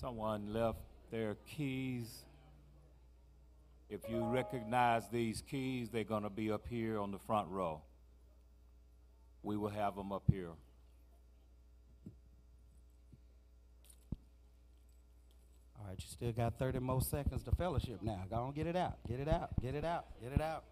Someone left their keys. If you recognize these keys, they're going to be up here on the front row. We will have them up here. All right, you still got 30 more seconds to fellowship now. Go on, get it out. Get it out. Get it out. Get it out.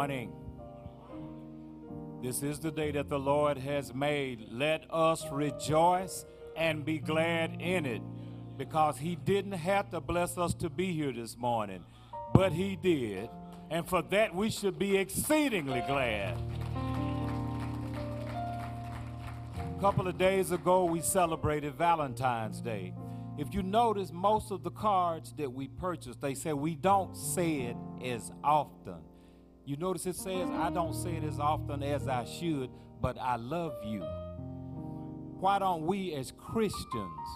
Morning. This is the day that the Lord has made. Let us rejoice and be glad in it because He didn't have to bless us to be here this morning, but He did. And for that, we should be exceedingly glad. A couple of days ago, we celebrated Valentine's Day. If you notice, most of the cards that we purchased, they say we don't say it as often. You notice it says, I don't say it as often as I should, but I love you. Why don't we, as Christians,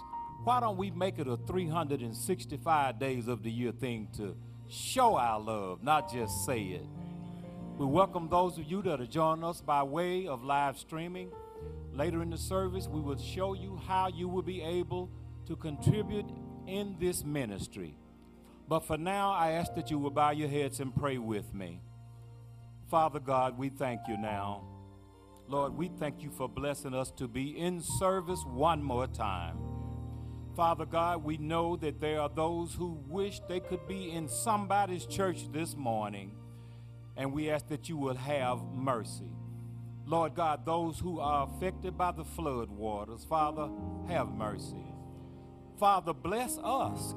why don't we make it a 365 days of the year thing to show our love, not just say it? We welcome those of you that are joining us by way of live streaming. Later in the service, we will show you how you will be able to contribute in this ministry. But for now, I ask that you will bow your heads and pray with me. Father God, we thank you now. Lord, we thank you for blessing us to be in service one more time. Father God, we know that there are those who wish they could be in somebody's church this morning, and we ask that you will have mercy. Lord God, those who are affected by the flood waters, Father, have mercy. Father, bless us,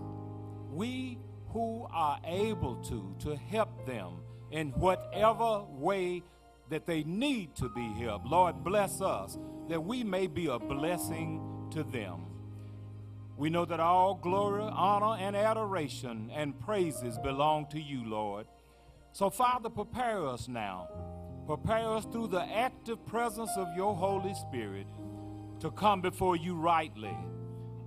we who are able to, to help them in whatever way that they need to be helped. Lord, bless us that we may be a blessing to them. We know that all glory, honor, and adoration and praises belong to you, Lord. So, Father, prepare us now. Prepare us through the active presence of your Holy Spirit to come before you rightly.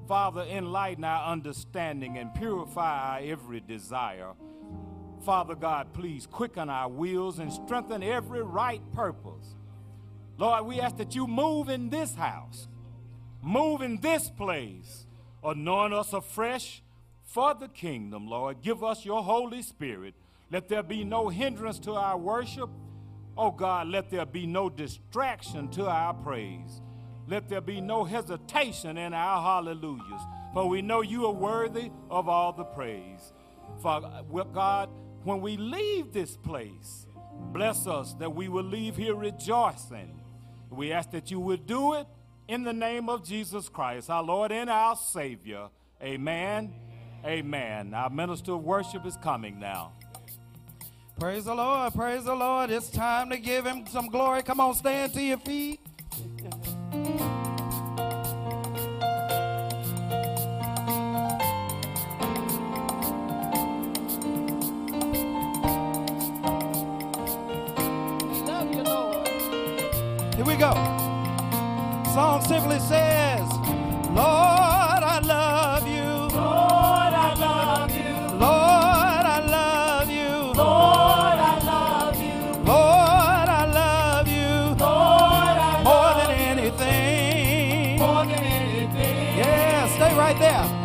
Father, enlighten our understanding and purify our every desire. Father God, please quicken our wills and strengthen every right purpose. Lord, we ask that you move in this house, move in this place, anoint us afresh for the kingdom, Lord. Give us your Holy Spirit. Let there be no hindrance to our worship. Oh God, let there be no distraction to our praise. Let there be no hesitation in our hallelujahs, for we know you are worthy of all the praise. For God, when we leave this place, bless us that we will leave here rejoicing. We ask that you would do it in the name of Jesus Christ, our Lord and our Savior. Amen. Amen. Our minister of worship is coming now. Praise the Lord. Praise the Lord. It's time to give him some glory. Come on, stand to your feet. Here we go. Song simply says, Lord, I love you. Lord, I love you. Lord, I love you. Lord, I love you. Lord, I love you. Lord, I More than anything. more than anything. Yeah, stay right there.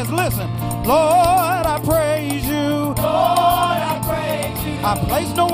Says, listen, Lord, I praise you. Lord, I praise you. I place no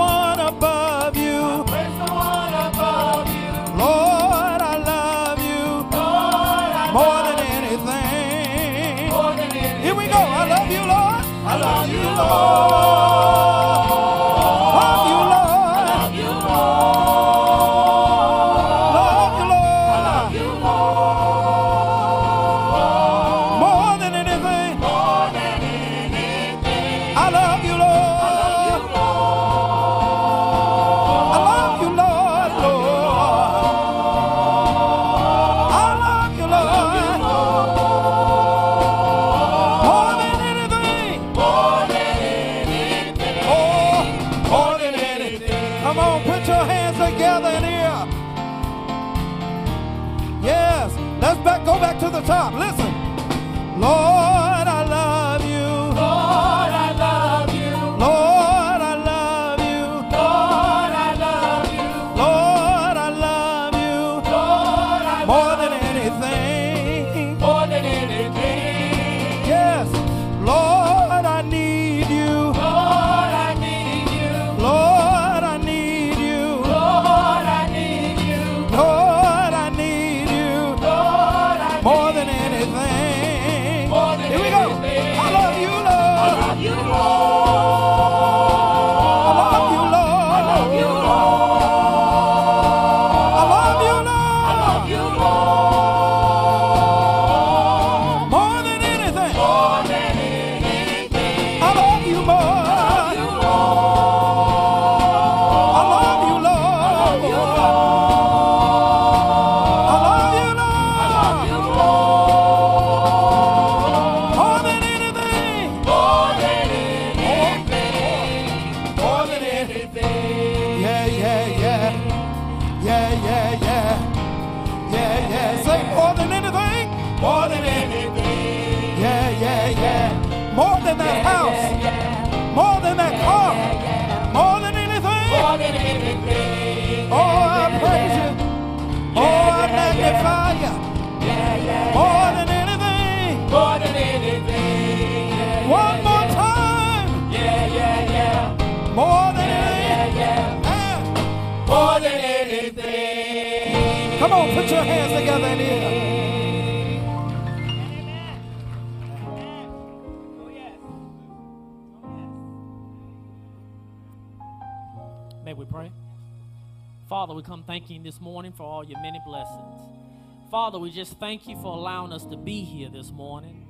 Father, we just thank you for allowing us to be here this morning.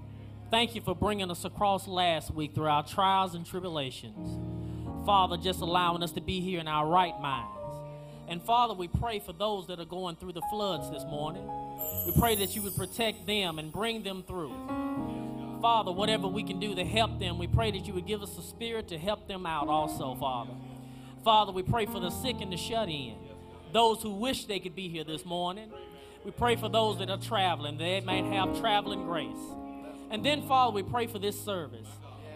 Thank you for bringing us across last week through our trials and tribulations. Father, just allowing us to be here in our right minds. And Father, we pray for those that are going through the floods this morning. We pray that you would protect them and bring them through. Father, whatever we can do to help them, we pray that you would give us the spirit to help them out also, Father. Father, we pray for the sick and the shut in, those who wish they could be here this morning. We pray for those that are traveling, they might have traveling grace. And then, Father, we pray for this service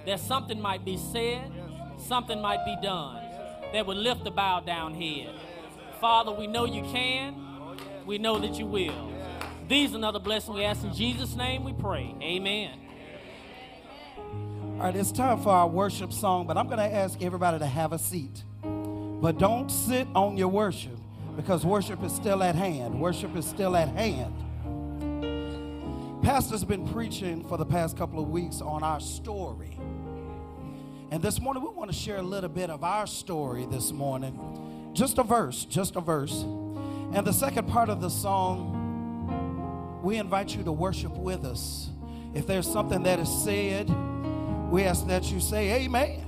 that something might be said, something might be done that would lift the bow down head. Father, we know you can, we know that you will. These and other blessings we ask in Jesus' name we pray. Amen. All right, it's time for our worship song, but I'm going to ask everybody to have a seat. But don't sit on your worship because worship is still at hand. Worship is still at hand. Pastor's been preaching for the past couple of weeks on our story. And this morning, we want to share a little bit of our story this morning. Just a verse, just a verse. And the second part of the song, we invite you to worship with us. If there's something that is said, we ask that you say amen.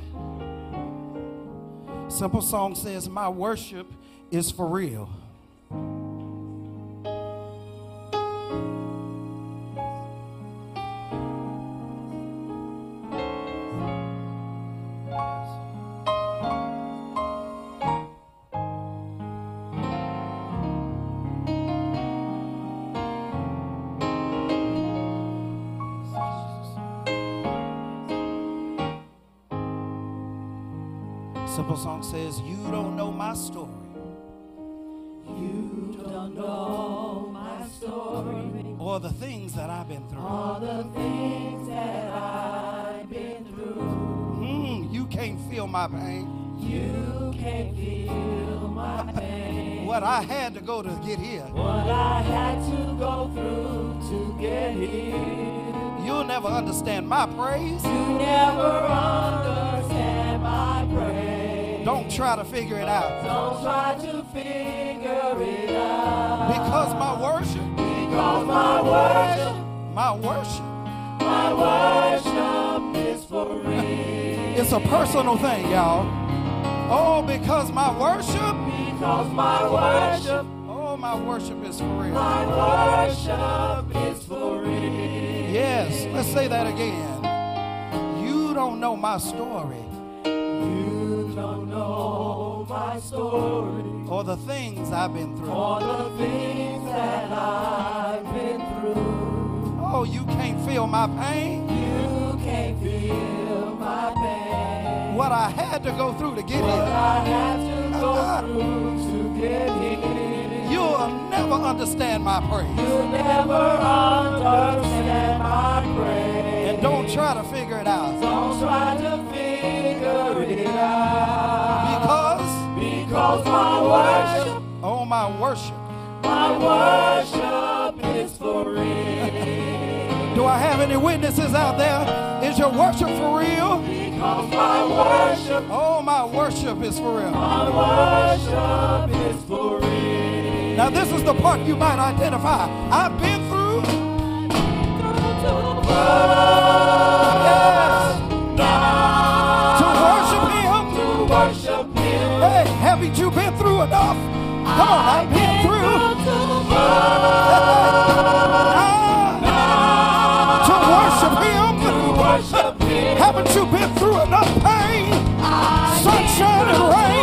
Simple song says, My worship is for real. Simple song says, You don't story. Or the things that I've been through. All the things that I've been through. Mm, you can't feel my pain. You can't feel my pain. What I had to go to get here. What I had to go through to get here. You'll never understand my praise. You never understand my praise. Don't try to figure it out. Don't try to figure it out. Because my worship, Because my worship, my worship, my worship is for real. it's a personal thing, y'all. Oh, because my worship, Because my worship, oh, my worship is for real. my worship is for real. Yes, let's say that again. You don't know my story You don't know my story. or the things I've been through. All the things that I've been through. Oh, you can't feel my pain. You can't feel my pain. What I had to go through to get What here. I had to go through to get here. You'll never understand my praise. You'll never understand my praise. And don't try to figure it out. Don't try to figure it out. Because, Because my worship, oh, my worship. my worship is for real. Do I have any witnesses out there? Is your worship for real? Because my worship, Oh, my worship is for real. my worship is for real. Now, this is the part you might identify. I've been through. Yes. To through enough? Come on, I've been through. To. Worship Him. Haven't you been through enough pain? Sunshine and rain.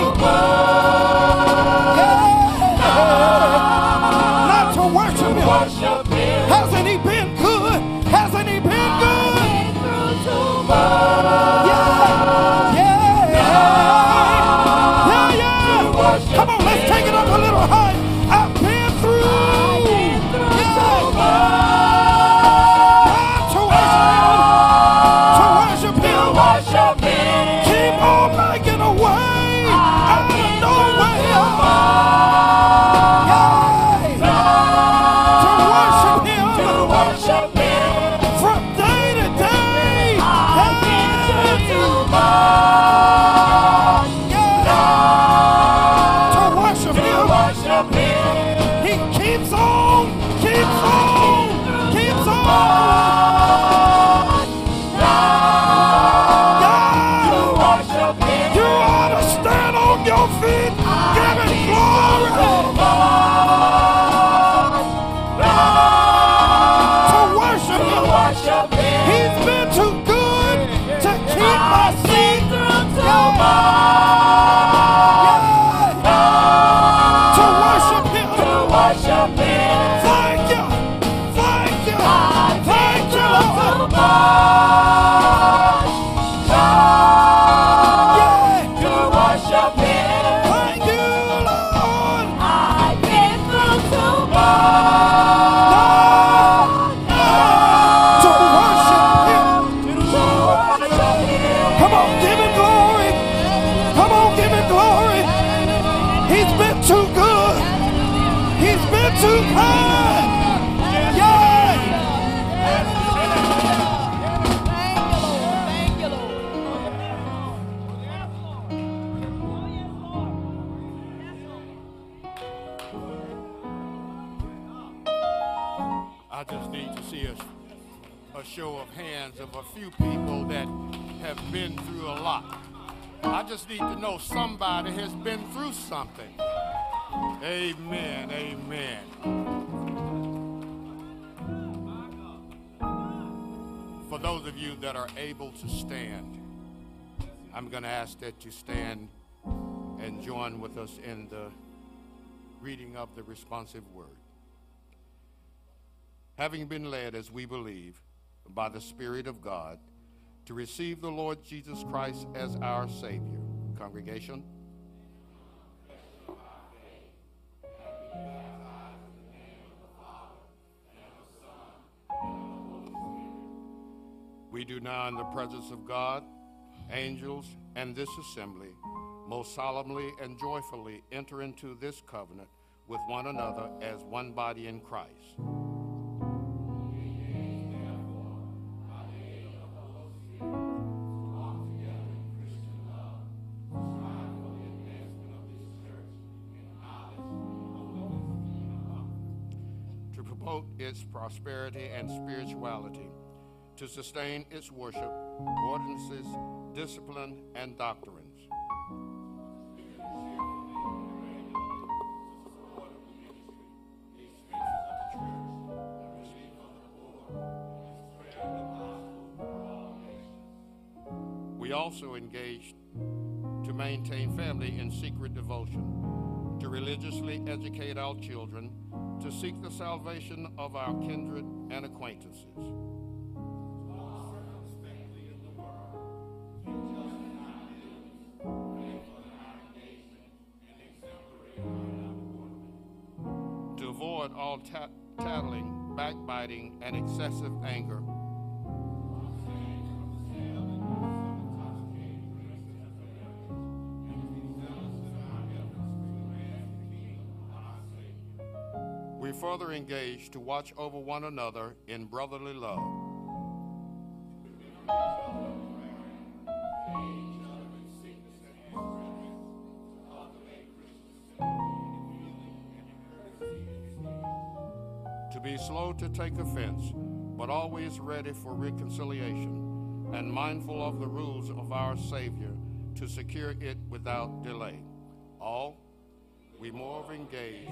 I'm going to ask that you stand and join with us in the reading of the responsive word having been led, as we believe, by the Spirit of God, to receive the Lord Jesus Christ as our Savior. Congregation, we do now, in the presence of God, angels, and this assembly, most solemnly and joyfully enter into this covenant with one another as one body in Christ. to promote its prosperity and spirituality, to sustain its worship, ordinances, discipline, and doctrines. We also engaged to maintain family in secret devotion, to religiously educate our children, to seek the salvation of our kindred and acquaintances. Tat- tattling, backbiting, and excessive anger. We further engage to watch over one another in brotherly love. Slow to take offense, but always ready for reconciliation, and mindful of the rules of our Savior to secure it without delay. All we more engage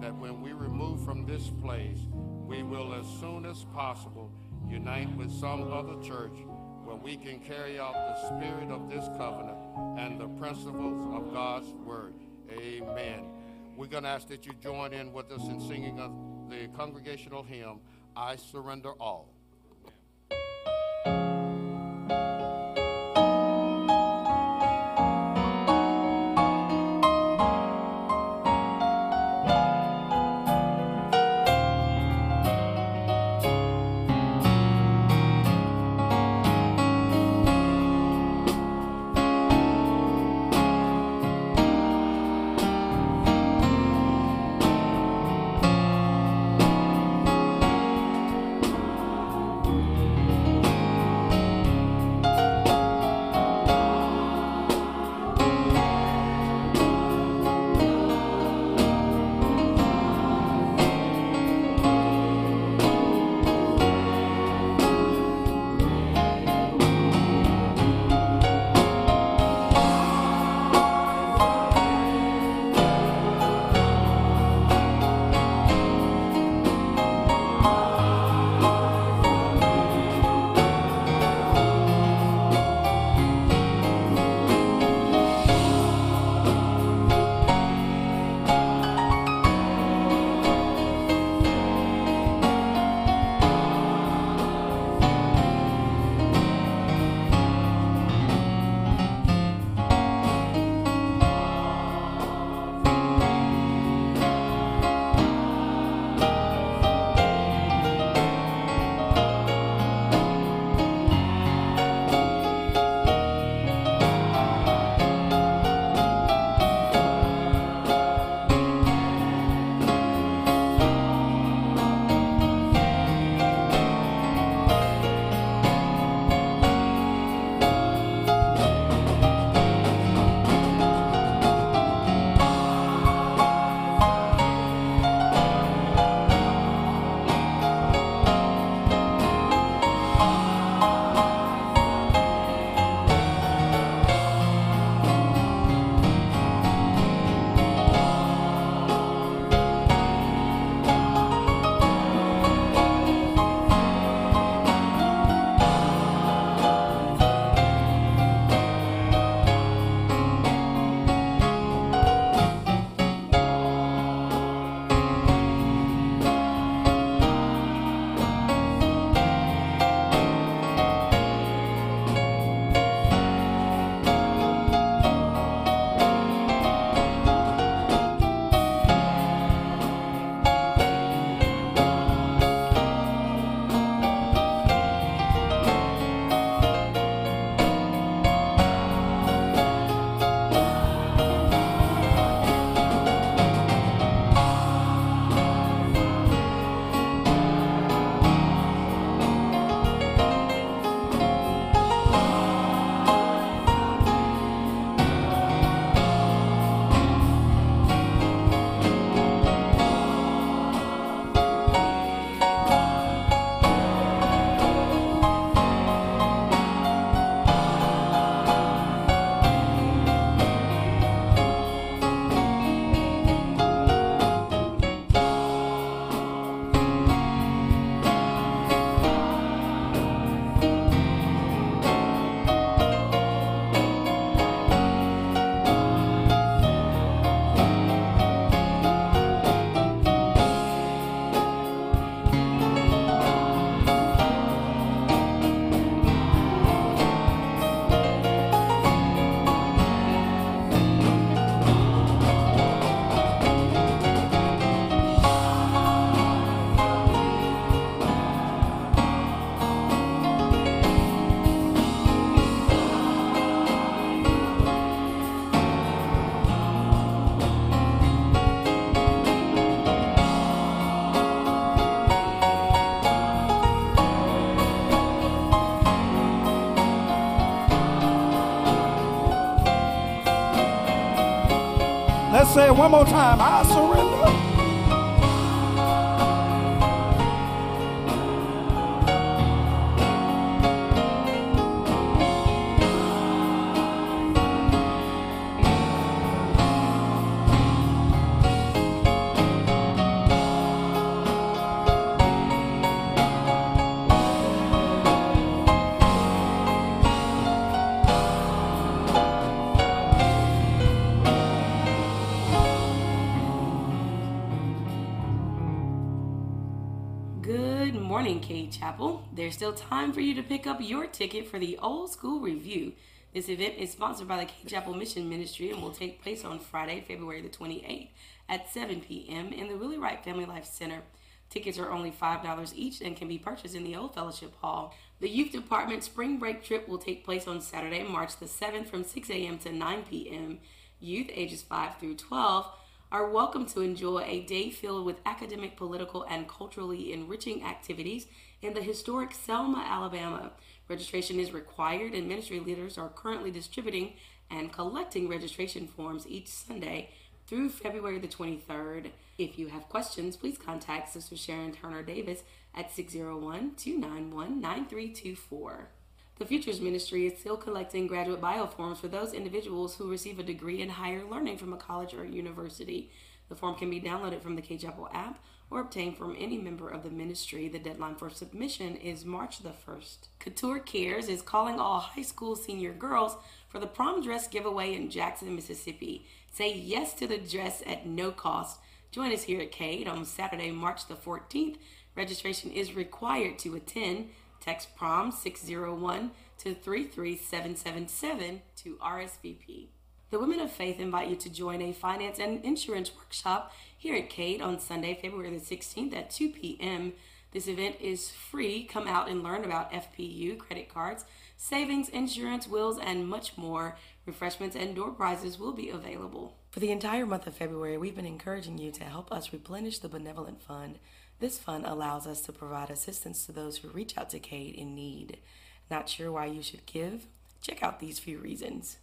that when we remove from this place, we will as soon as possible unite with some other church where we can carry out the spirit of this covenant and the principles of God's word. Amen. We're going to ask that you join in with us in singing of the congregational hymn, I Surrender All. Say it one more time. I surrender. There's still time for you to pick up your ticket for the Old School Review. This event is sponsored by the Cade Chapel Mission Ministry and will take place on Friday, February the 28th at 7 p.m. in the Willie Wright Family Life Center. Tickets are only $5 each and can be purchased in the Old Fellowship Hall. The Youth Department spring break trip will take place on Saturday, March the 7th from 6 a.m. to 9 p.m. Youth ages 5 through 12 are welcome to enjoy a day filled with academic, political, and culturally enriching activities in the historic Selma, Alabama. Registration is required, and ministry leaders are currently distributing and collecting registration forms each Sunday through February the 23rd. If you have questions, please contact Sister Sharon Turner Davis at 601 291 9324. The Futures Ministry is still collecting graduate bio forms for those individuals who receive a degree in higher learning from a college or university. The form can be downloaded from the Chapel app or obtained from any member of the ministry. The deadline for submission is March the 1st. Couture Cares is calling all high school senior girls for the prom dress giveaway in Jackson, Mississippi. Say yes to the dress at no cost. Join us here at Cade on Saturday, March the 14th. Registration is required to attend. Text prom 601 to 33777 to RSVP. The Women of Faith invite you to join a finance and insurance workshop here at Cade on Sunday, February the 16th at 2 p.m. This event is free. Come out and learn about FPU, credit cards, savings, insurance, wills, and much more. Refreshments and door prizes will be available. For the entire month of February, we've been encouraging you to help us replenish the Benevolent Fund. This fund allows us to provide assistance to those who reach out to Cade in need. Not sure why you should give? Check out these few reasons.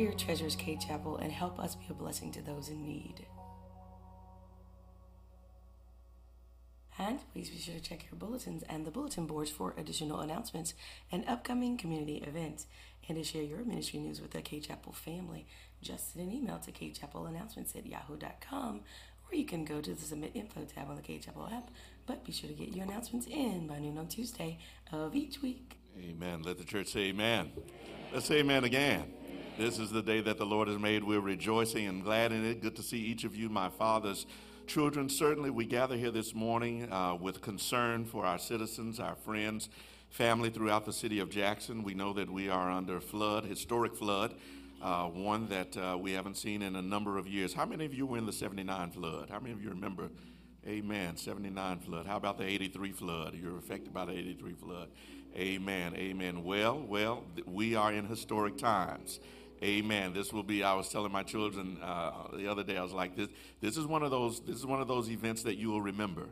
Your treasures, Cade Chapel, and help us be a blessing to those in need. And please be sure to check your bulletins and the bulletin boards for additional announcements and upcoming community events. And to share your ministry news with the Cade Chapel family, just send an email to cadechapelannouncements at yahoo.com or you can go to the Submit Info tab on the Cade Chapel app. But be sure to get your announcements in by noon on Tuesday of each week. Amen. Let the church say amen. Let's say amen again. This is the day that the Lord has made. We're rejoicing and glad in it. Good to see each of you, my father's children. Certainly, we gather here this morning uh, with concern for our citizens, our friends, family throughout the city of Jackson. We know that we are under flood, historic flood, uh, one that uh, we haven't seen in a number of years. How many of you were in the 79 flood? How many of you remember? Amen. 79 flood. How about the 83 flood? You're affected by the 83 flood. Amen. Amen. Well, well, we are in historic times. Amen. This will be. I was telling my children uh, the other day. I was like, this. This is one of those. This is one of those events that you will remember.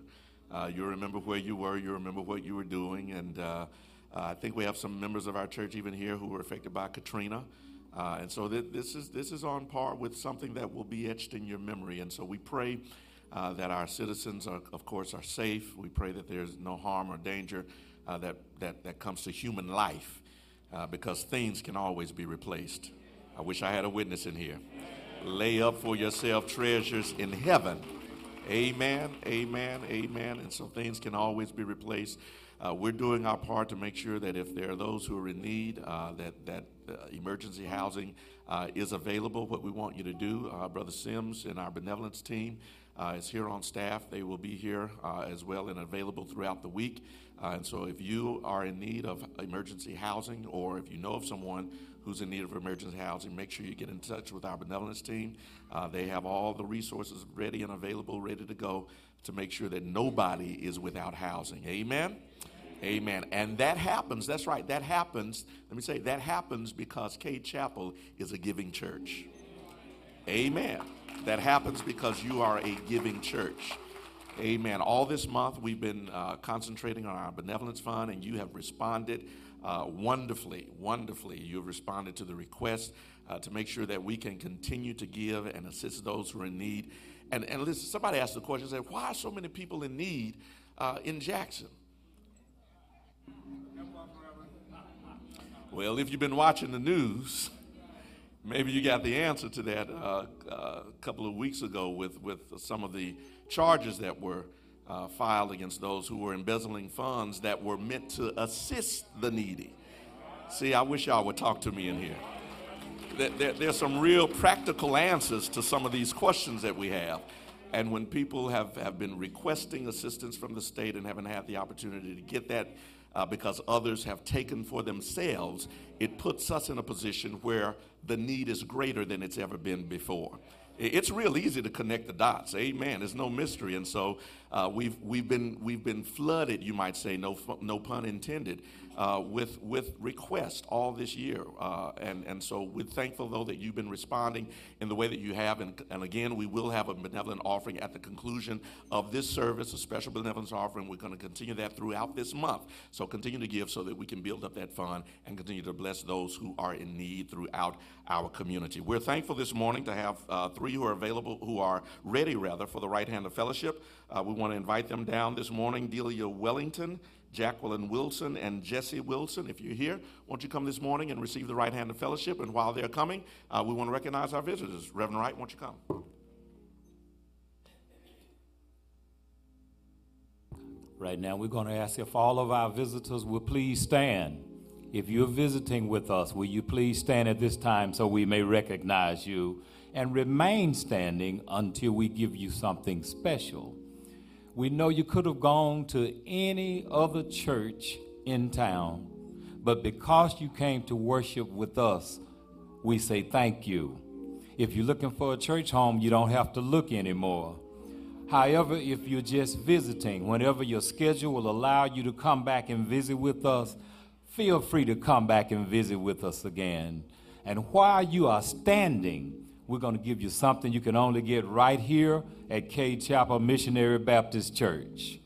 Uh, you'll remember where you were. You remember what you were doing. And uh, uh, I think we have some members of our church even here who were affected by Katrina. Uh, and so th- this is this is on par with something that will be etched in your memory. And so we pray uh, that our citizens, are, of course, are safe. We pray that there's no harm or danger uh, that, that that comes to human life, uh, because things can always be replaced. I wish I had a witness in here. Lay up for yourself treasures in heaven. Amen, amen, amen. And so things can always be replaced. Uh, we're doing our part to make sure that if there are those who are in need, uh, that that uh, emergency housing uh, is available. What we want you to do, uh, Brother Sims and our benevolence team uh, is here on staff. They will be here uh, as well and available throughout the week. Uh, and so, if you are in need of emergency housing, or if you know of someone who's in need of emergency housing, make sure you get in touch with our benevolence team. Uh, they have all the resources ready and available, ready to go to make sure that nobody is without housing. Amen. Amen. And that happens, that's right, that happens, let me say, that happens because Cade Chapel is a giving church. Amen. That happens because you are a giving church. Amen. All this month we've been uh, concentrating on our benevolence fund, and you have responded uh, wonderfully, wonderfully. You have responded to the request uh, to make sure that we can continue to give and assist those who are in need. And, and listen, somebody asked the question, said, why are so many people in need uh, in Jackson? Well, if you've been watching the news, maybe you got the answer to that uh, uh, a couple of weeks ago with, with some of the charges that were uh, filed against those who were embezzling funds that were meant to assist the needy. See, I wish y'all would talk to me in here. There, there, there's some real practical answers to some of these questions that we have. And when people have, have been requesting assistance from the state and haven't had the opportunity to get that uh, because others have taken for themselves, it puts us in a position where the need is greater than it's ever been before. It's real easy to connect the dots. Amen. It's no mystery, and so uh, we've we've been we've been flooded. You might say, no no pun intended, uh, with with requests all this year, uh, and and so we're thankful though that you've been responding in the way that you have, and, and again we will have a benevolent offering at the conclusion of this service, a special benevolence offering. We're going to continue that throughout this month. So continue to give so that we can build up that fund and continue to bless those who are in need throughout our community. We're thankful this morning to have uh, three who are available, who are ready rather for the right hand of fellowship. Uh, we want to invite them down this morning. Delia Wellington. Jacqueline Wilson and Jesse Wilson. If you're here, won't you come this morning and receive the right hand of fellowship? And while they're coming, uh, we want to recognize our visitors. Reverend Wright, won't you come? Right now, we're going to ask if all of our visitors will please stand. If you're visiting with us, will you please stand at this time so we may recognize you and remain standing until we give you something special? We know you could have gone to any other church in town, but because you came to worship with us, we say thank you. If you're looking for a church home, you don't have to look anymore. However, if you're just visiting, whenever your schedule will allow you to come back and visit with us, feel free to come back and visit with us again. And while you are standing, we're going to give you something you can only get right here at Cade Chapel Missionary Baptist Church.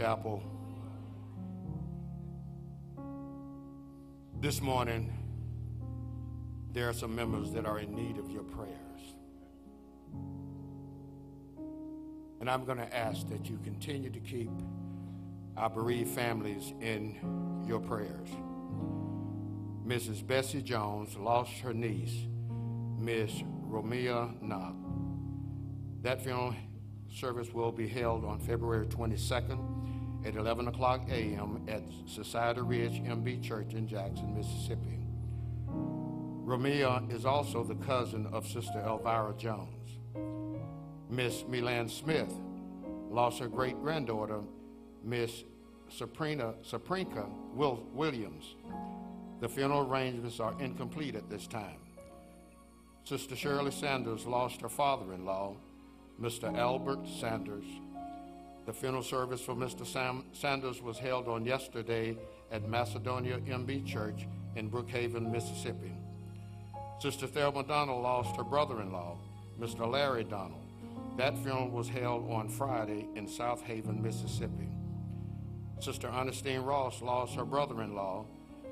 Chapel. This morning, there are some members that are in need of your prayers. And I'm going to ask that you continue to keep our bereaved families in your prayers. Mrs. Bessie Jones lost her niece, Miss Romea Knock. That funeral service will be held on February 22nd at 11 o'clock a.m. at Society Ridge MB Church in Jackson, Mississippi. Romea is also the cousin of Sister Elvira Jones. Miss Milan Smith lost her great granddaughter, Miss Sabrina Saprinka Will, Williams. The funeral arrangements are incomplete at this time. Sister Shirley Sanders lost her father in law, Mr. Albert Sanders. The funeral service for Mr. Sam Sanders was held on yesterday at Macedonia MB Church in Brookhaven, Mississippi. Sister Thelma Donald lost her brother in law, Mr. Larry Donald. That funeral was held on Friday in Southaven, Mississippi. Sister Ernestine Ross lost her brother in law,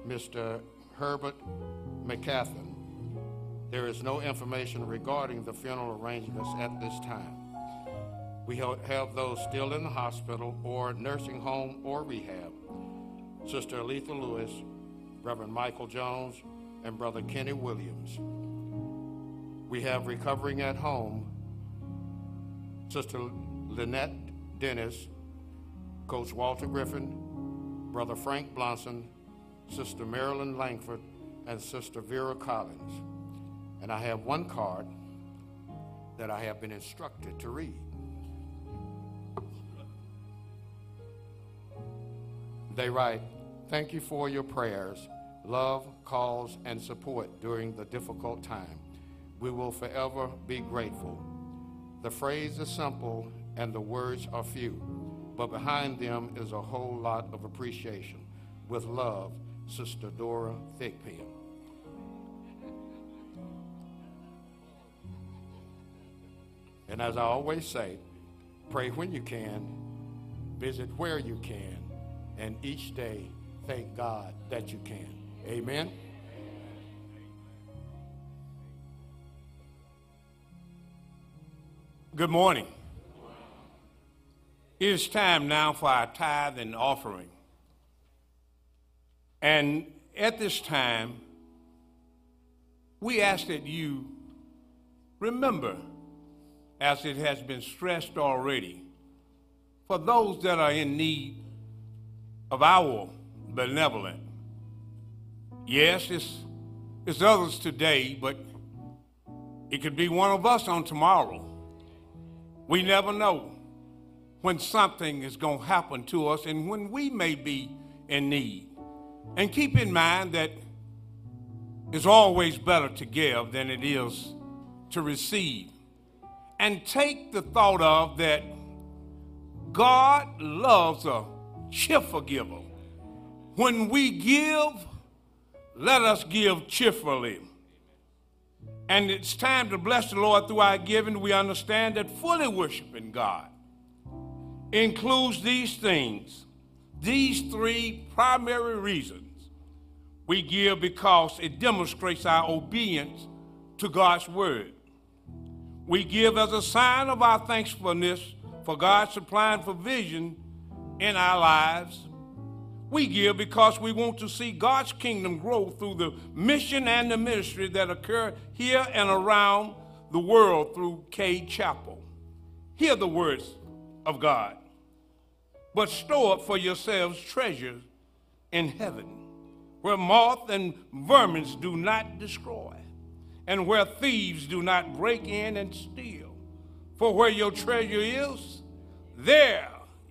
Mr. Herbert McCathan. There is no information regarding the funeral arrangements at this time. We have those still in the hospital or nursing home or rehab. Sister Aletha Lewis, Reverend Michael Jones, and Brother Kenny Williams. We have recovering at home Sister Lynette Dennis, Coach Walter Griffin, Brother Frank Blonson, Sister Marilyn Langford, and Sister Vera Collins. And I have one card that I have been instructed to read. They write, Thank you for your prayers, love, calls, and support during the difficult time. We will forever be grateful. The phrase is simple and the words are few, but behind them is a whole lot of appreciation. With love, Sister Dora Thigpen. And as I always say, pray when you can, visit where you can, and each day thank God that you can. Amen. Good morning. It is time now for our tithe and offering. And at this time, we ask that you remember, as it has been stressed already, for those that are in need of our benevolent. Yes, it's, it's others today, but it could be one of us on tomorrow. We never know when something is going to happen to us and when we may be in need. And keep in mind that it's always better to give than it is to receive. And take the thought of that God loves a cheerful giver. When we give, let us give cheerfully. And it's time to bless the Lord through our giving. We understand that fully worshiping God includes these things, these three primary reasons. We give because it demonstrates our obedience to God's word. We give as a sign of our thankfulness for God supplying provision in our lives. We give because we want to see God's kingdom grow through the mission and the ministry that occur here and around the world through Cade Chapel. Hear the words of God. But store up for yourselves treasures in heaven, where moth and vermin do not destroy, and where thieves do not break in and steal. For where your treasure is, there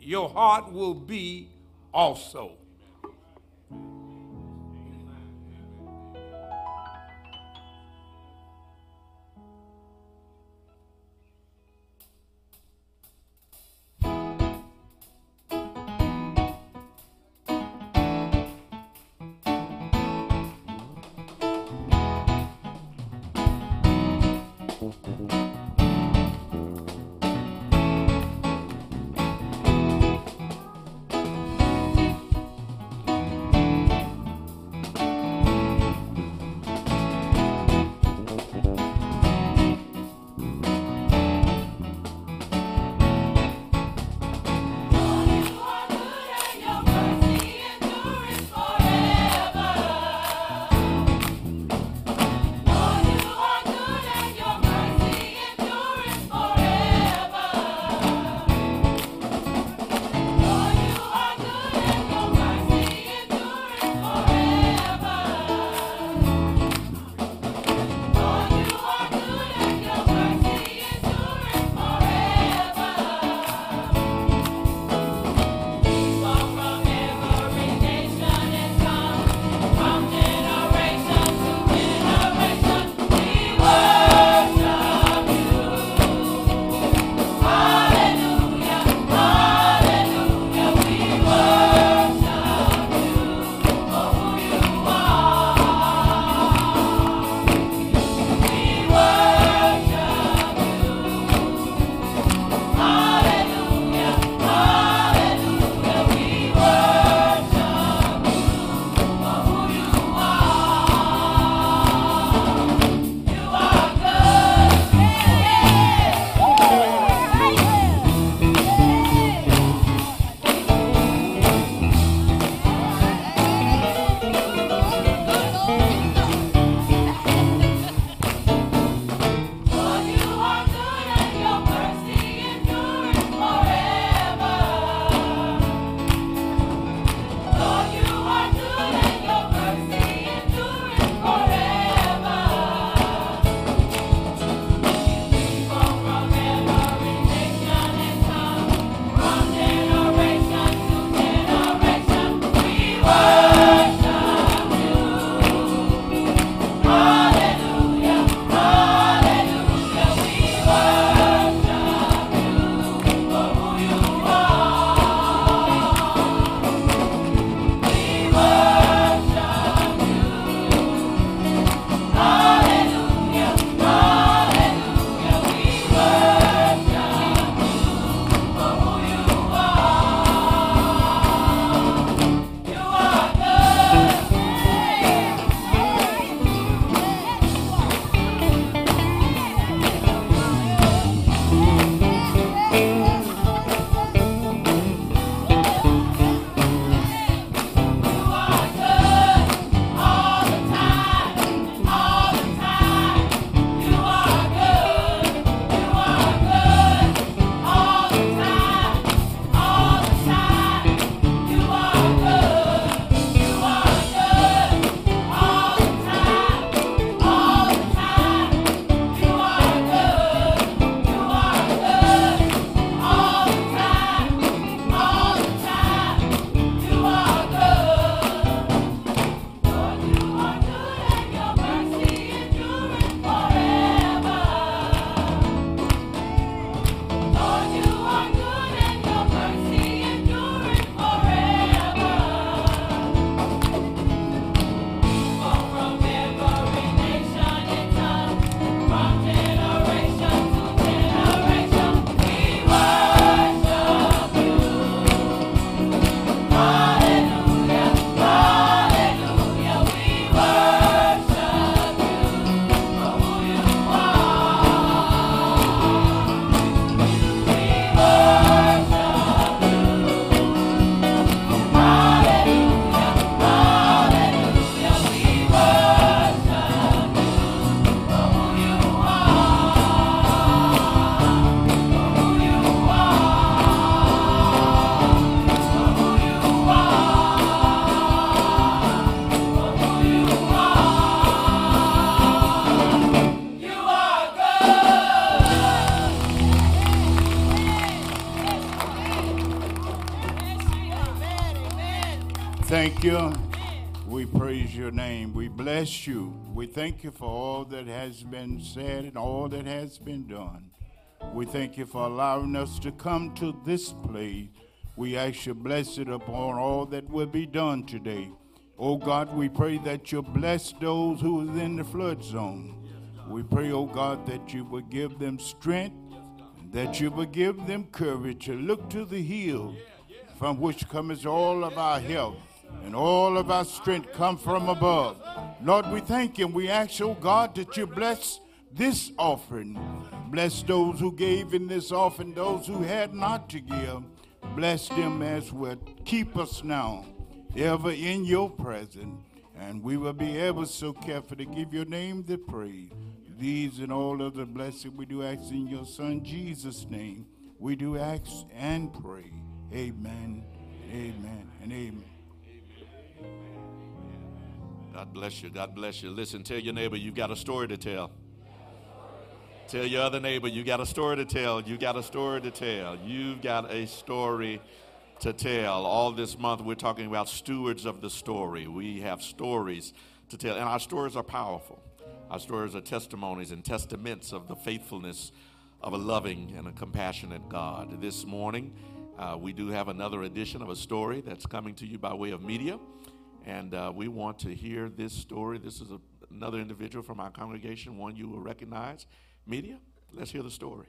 your heart will be also. Thank you for all that has been said and all that has been done. We thank you for allowing us to come to this place. We ask you bless it upon all that will be done today. Oh God, we pray that you bless those who is in the flood zone. We pray, oh God, that you will give them strength, that you will give them courage to look to the hill from which comes all of our help and all of our strength come from above. Lord, we thank you and we ask, oh God, that you bless this offering. Bless those who gave in this offering, those who had not to give. Bless them as well. Keep us now, ever in your presence, and we will be ever so careful to give your name the praise. These and all of the blessing we do ask in your Son Jesus' name. We do ask and pray. Amen, amen, and amen. God bless you. God bless you. Listen, tell your neighbor you got a story to tell. Tell your other neighbor you got a story to tell. You got a story to tell. You've got a story to tell. All this month we're talking about stewards of the story. We have stories to tell, and our stories are powerful. Our stories are testimonies and testaments of the faithfulness of a loving and a compassionate God. This morning, uh, we do have another edition of a story that's coming to you by way of media. And uh, we want to hear this story. This is a, another individual from our congregation, one you will recognize. Media, let's hear the story.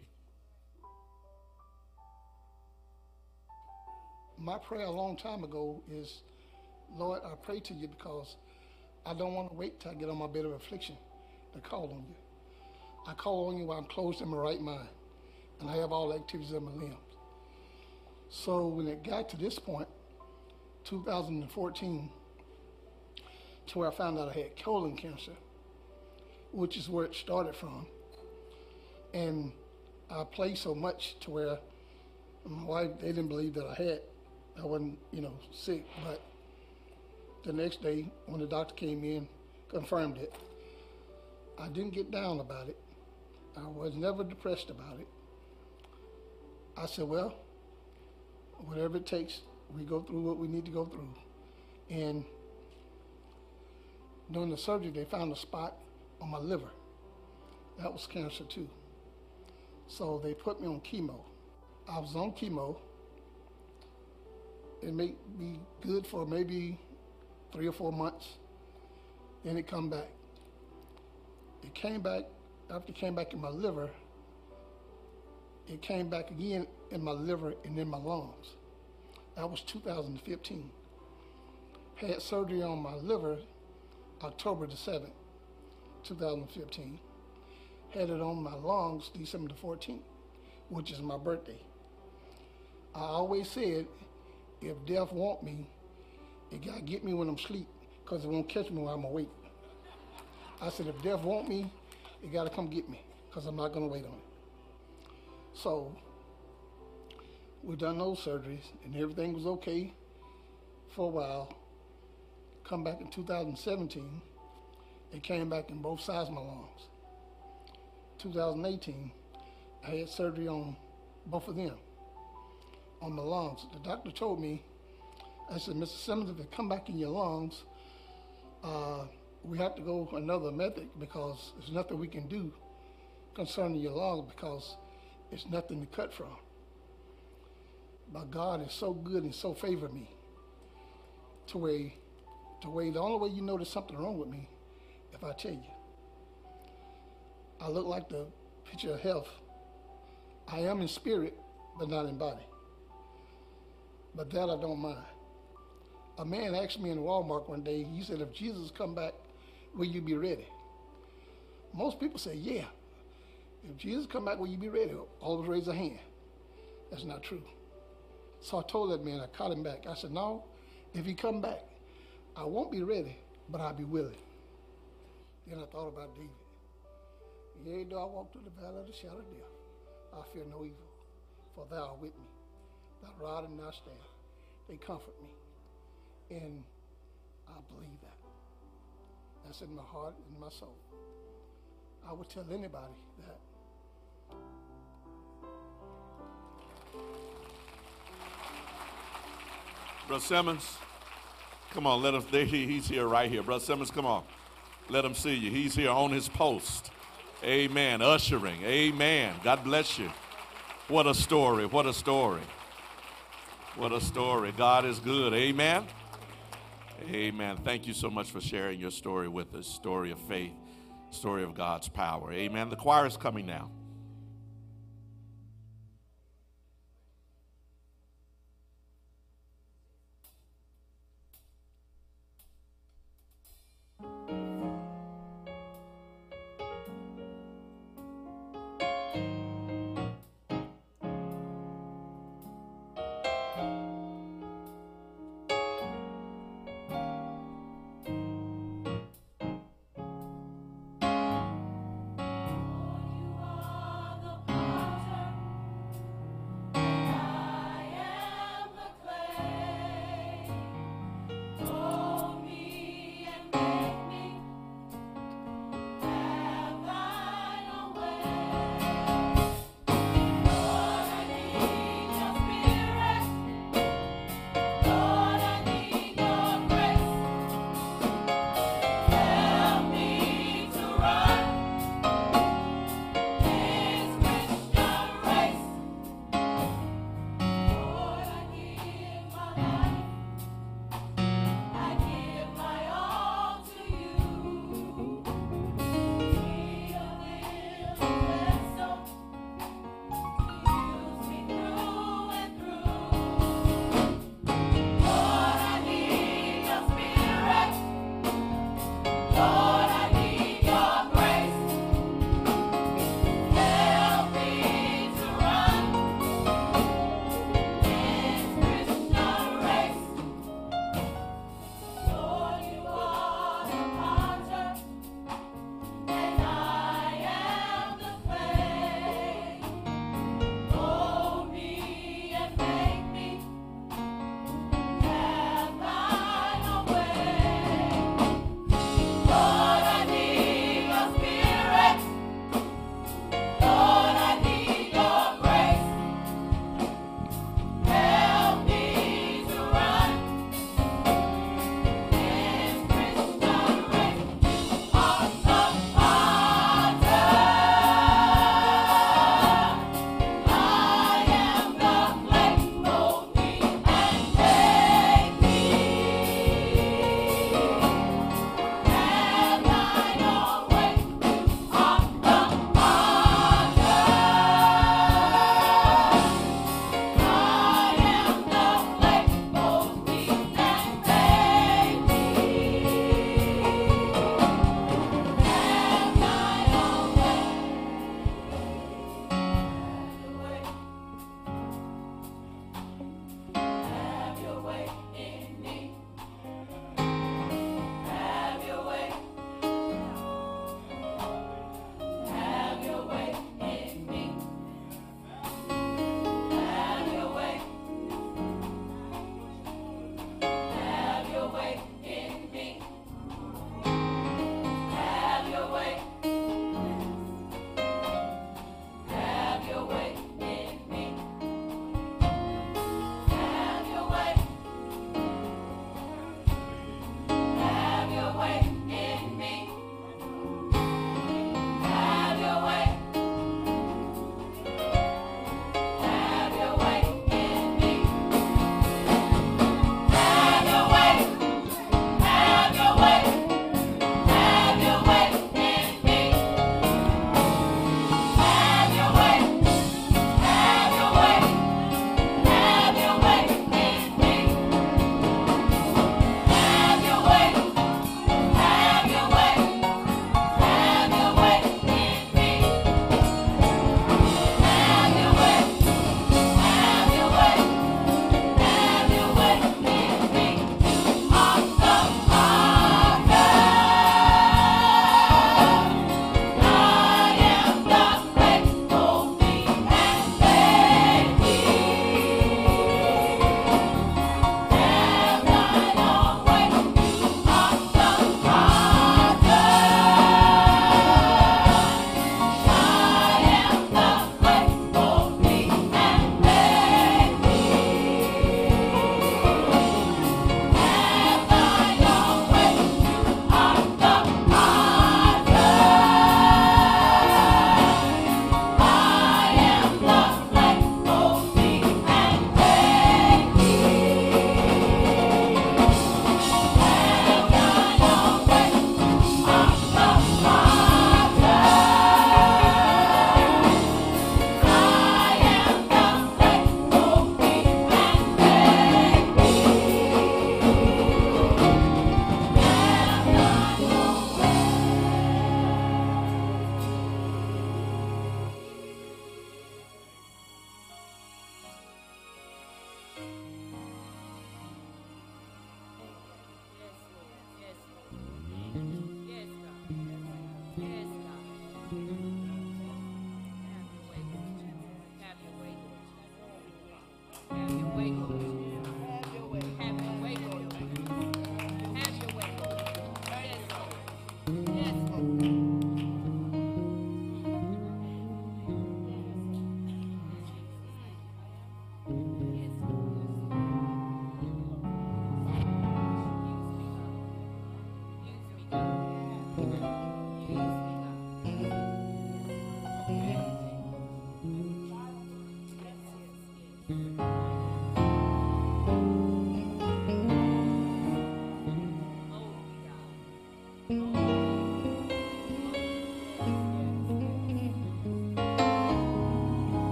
My prayer a long time ago is, Lord, I pray to you because I don't want to wait till I get on my bed of affliction to call on you. I call on you while I'm closed in my right mind and I have all the activities of my limbs. So when it got to this point, 2014, to where I found out I had colon cancer, which is where it started from. And I played so much to where my wife, they didn't believe that I had, I wasn't, you know, sick. But the next day, when the doctor came in, confirmed it, I didn't get down about it. I was never depressed about it. I said, well, whatever it takes, we go through what we need to go through. And during the surgery, they found a spot on my liver. That was cancer too. So they put me on chemo. I was on chemo. It made me good for maybe three or four months. Then it come back. It came back after it came back in my liver. It came back again in my liver and in my lungs. That was 2015. Had surgery on my liver October the 7th, 2015. Had it on my lungs December the 14th, which is my birthday. I always said, if death want me, it got to get me when I'm asleep because it won't catch me when I'm awake. I said, if death want me, it got to come get me because I'm not going to wait on it. So we done those surgeries and everything was okay for a while come back in 2017, it came back in both sides of my lungs. 2018, I had surgery on both of them, on my lungs. The doctor told me, I said, Mr. Simmons, if it come back in your lungs, uh, we have to go another method because there's nothing we can do concerning your lungs because it's nothing to cut from. But God is so good and so favored me to where the way the only way you know there's something wrong with me if I tell you. I look like the picture of health. I am in spirit, but not in body. But that I don't mind. A man asked me in Walmart one day, he said, if Jesus come back, will you be ready? Most people say, yeah. If Jesus come back, will you be ready? Always raise a hand. That's not true. So I told that man, I caught him back. I said, no, if he come back, I won't be ready, but I'll be willing. Then I thought about David. Yea, though I walk through the valley of the shadow of death, I fear no evil, for thou art with me. Thy rod and thy staff, they comfort me. And I believe that. That's in my heart and my soul. I would tell anybody that. Brother Simmons, Come on, let him. He's here, right here, brother Simmons. Come on, let him see you. He's here on his post. Amen. Ushering. Amen. God bless you. What a story. What a story. What a story. God is good. Amen. Amen. Thank you so much for sharing your story with us. Story of faith, story of God's power. Amen. The choir is coming now.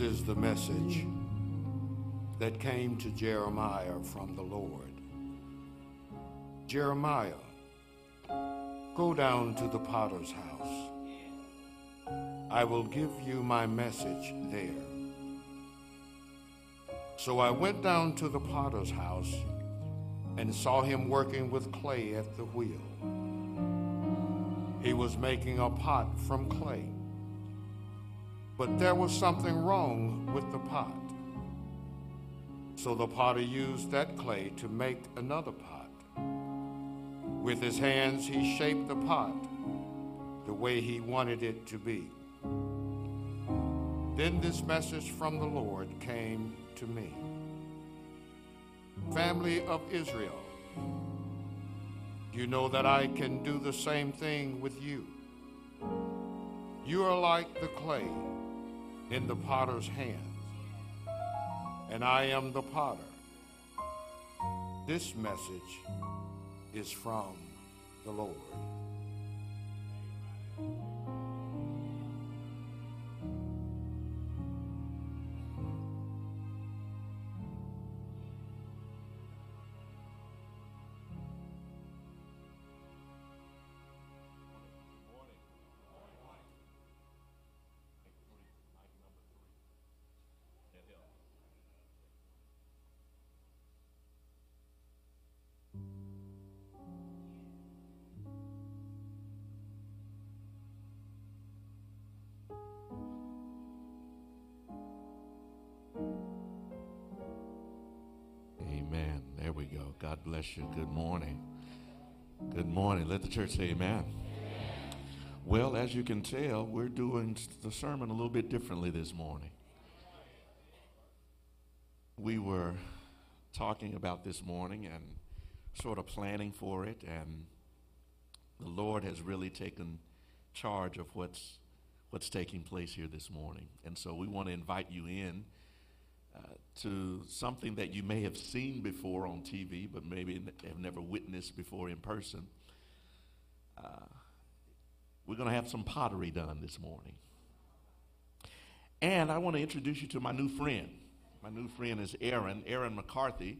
This is the message that came to Jeremiah from the Lord. Jeremiah, go down to the potter's house. I will give you my message there. So I went down to the potter's house and saw him working with clay at the wheel. He was making a pot from clay. But there was something wrong with the pot. So the potter used that clay to make another pot. With his hands, he shaped the pot the way he wanted it to be. Then this message from the Lord came to me Family of Israel, you know that I can do the same thing with you. You are like the clay in the potter's hands, and I am the potter. This message is from the Lord. God bless you. Good morning. Good morning. Let the church say amen. Well, as you can tell, we're doing the sermon a little bit differently this morning. We were talking about this morning and sort of planning for it, and the Lord has really taken charge of what's what's taking place here this morning. And so we want to invite you in to something that you may have seen before on TV, but maybe have never witnessed before in person. Uh, we're going to have some pottery done this morning. And I want to introduce you to my new friend. My new friend is Aaron, Aaron McCarthy.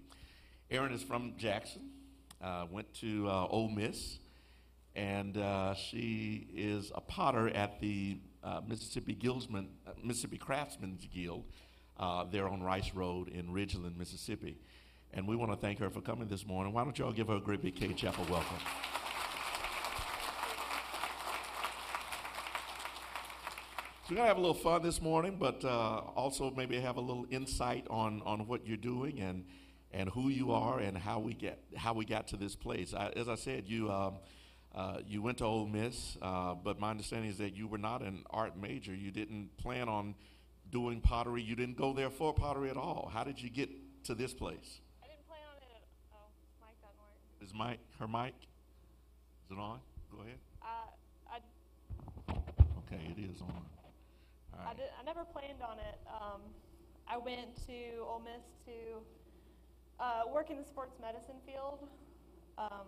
Aaron is from Jackson, uh, went to uh, Ole Miss, and uh, she is a potter at the uh, Mississippi Guildsman, uh, Mississippi Craftsmen's Guild uh, there on Rice Road in Ridgeland, Mississippi. And we want to thank her for coming this morning. Why don't y'all give her a great big Cade Chapel welcome? So we're going to have a little fun this morning, but uh, also maybe have a little insight on, on what you're doing and, and who you are and how we get how we got to this place. I, as I said, you um, uh, you went to Ole Miss, uh, but my understanding is that you were not an art major. You didn't plan on doing pottery. You didn't go there for pottery at all. How did you get to this place? I didn't plan on it. At, oh, mic doesn't work. Is mic her mic? Is it on? Go ahead. Uh, I, Okay, it is on. I, did, I never planned on it. Um, I went to Ole Miss to uh, work in the sports medicine field. Um,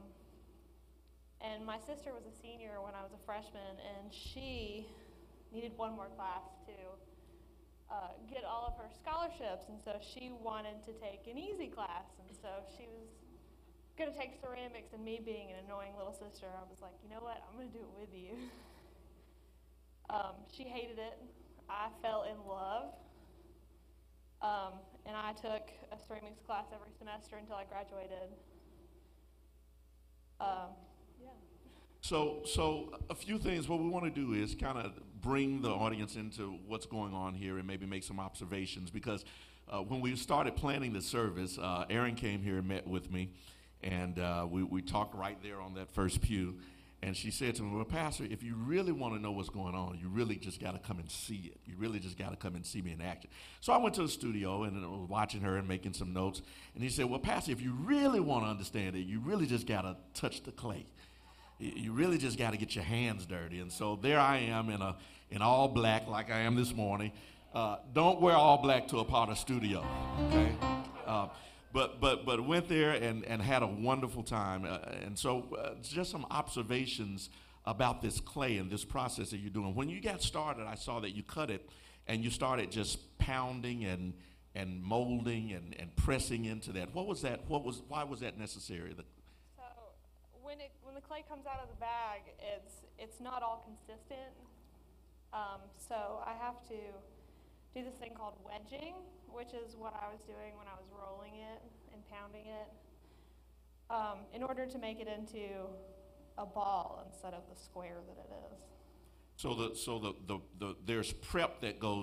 and my sister was a senior when I was a freshman, and she needed one more class to uh, get all of her scholarships. And so she wanted to take an easy class. And so she was going to take ceramics, and me being an annoying little sister, I was like, you know what? I'm going to do it with you. Um, she hated it. I fell in love. Um, and I took a ceramics class every semester until I graduated. Um, yeah. So, so a few things. What we want to do is kind of bring the audience into what's going on here and maybe make some observations because uh, when we started planning the service, uh, Aaron came here and met with me, and uh, we, we talked right there on that first pew. And she said to me, Well, Pastor, if you really want to know what's going on, you really just got to come and see it. You really just got to come and see me in action. So I went to the studio and I was watching her and making some notes. And he said, Well, Pastor, if you really want to understand it, you really just got to touch the clay. You really just got to get your hands dirty. And so there I am in, a, in all black, like I am this morning. Uh, don't wear all black to a Potter studio, okay? Uh, but but but went there and, and had a wonderful time. Uh, and so uh, just some observations about this clay and this process that you're doing. When you got started, I saw that you cut it and you started just pounding and and molding and, and pressing into that. What was that? What was why was that necessary? The, when the clay comes out of the bag, it's it's not all consistent. Um, so I have to do this thing called wedging, which is what I was doing when I was rolling it and pounding it, um, in order to make it into a ball instead of the square that it is. so the so the, the, the there's prep that goes